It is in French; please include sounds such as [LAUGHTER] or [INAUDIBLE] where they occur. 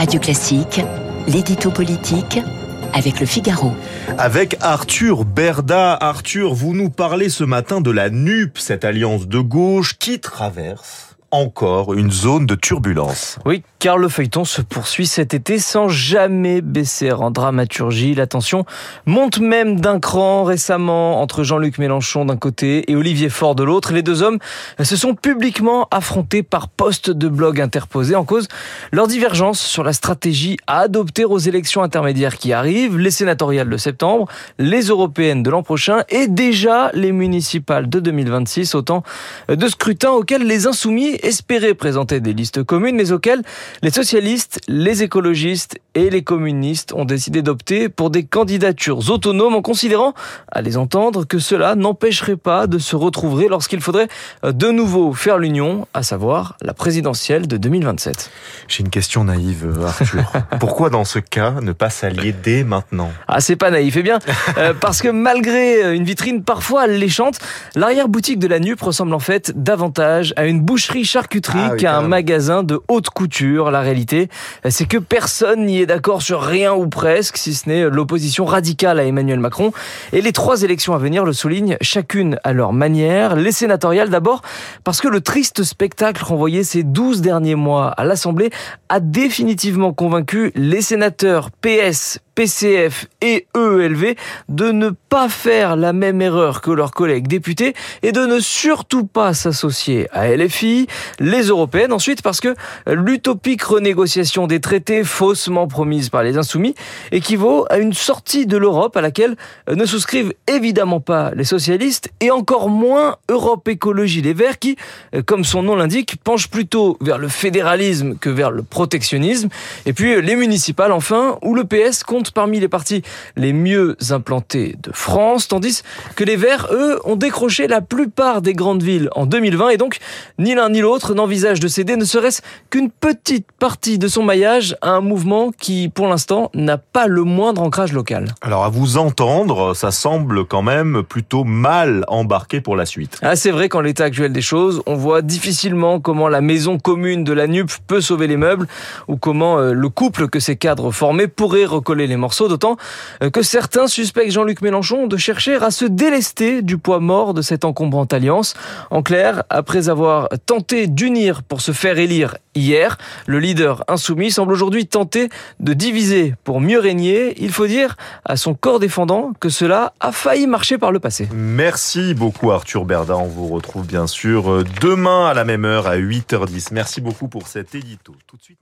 Radio Classique, l'édito politique avec le Figaro. Avec Arthur Berda. Arthur, vous nous parlez ce matin de la NUP, cette alliance de gauche qui traverse encore une zone de turbulence. Oui, car le feuilleton se poursuit cet été sans jamais baisser en dramaturgie. La tension monte même d'un cran récemment entre Jean-Luc Mélenchon d'un côté et Olivier Faure de l'autre. Les deux hommes se sont publiquement affrontés par poste de blog interposé en cause leur divergence sur la stratégie à adopter aux élections intermédiaires qui arrivent, les sénatoriales de septembre, les européennes de l'an prochain et déjà les municipales de 2026, autant de scrutins auxquels les insoumis espéraient présenter des listes communes, mais auxquelles les socialistes, les écologistes et les communistes ont décidé d'opter pour des candidatures autonomes en considérant, à les entendre, que cela n'empêcherait pas de se retrouver lorsqu'il faudrait euh, de nouveau faire l'union, à savoir la présidentielle de 2027. J'ai une question naïve, euh, Arthur. [LAUGHS] Pourquoi dans ce cas ne pas s'allier dès maintenant? Ah, c'est pas naïf, eh bien, euh, parce que malgré une vitrine parfois alléchante, l'arrière-boutique de la NUP ressemble en fait davantage à une boucherie-charcuterie ah qu'à un magasin de haute couture. La réalité, c'est que personne n'y est d'accord sur rien ou presque, si ce n'est l'opposition radicale à Emmanuel Macron. Et les trois élections à venir le soulignent chacune à leur manière. Les sénatoriales d'abord, parce que le triste spectacle renvoyé ces 12 derniers mois à l'Assemblée a définitivement convaincu les sénateurs PS, PCF et EELV de ne pas faire la même erreur que leurs collègues députés et de ne surtout pas s'associer à LFI, les européennes ensuite parce que l'utopique renégociation des traités faussement promise par les insoumis équivaut à une sortie de l'Europe à laquelle ne souscrivent évidemment pas les socialistes et encore moins Europe Écologie Les Verts qui, comme son nom l'indique, penche plutôt vers le fédéralisme que vers le protectionnisme. Et puis les municipales enfin, où le PS compte parmi les partis les mieux implantés de France, tandis que les Verts, eux, ont décroché la plupart des grandes villes en 2020 et donc ni l'un ni l'autre n'envisage de céder ne serait-ce qu'une petite partie de son maillage à un mouvement qui, pour l'instant, n'a pas le moindre ancrage local. Alors à vous entendre, ça semble quand même plutôt mal embarqué pour la suite. Ah, c'est vrai qu'en l'état actuel des choses, on voit difficilement comment la maison commune de la NUP peut sauver les meubles ou comment euh, le couple que ces cadres formaient pourrait recoller les morceaux, d'autant euh, que certains suspectent Jean-Luc Mélenchon de chercher à se délester du poids mort de cette encombrante alliance. En clair, après avoir tenté d'unir pour se faire élire hier, le leader insoumis semble aujourd'hui tenter de diviser pour mieux régner. Il faut dire à son corps défendant que cela a failli marcher par le passé. Merci beaucoup Arthur Berda. On vous retrouve bien sûr euh, demain à la même heure à 8h10. Merci beaucoup pour cet édito. Tout de suite.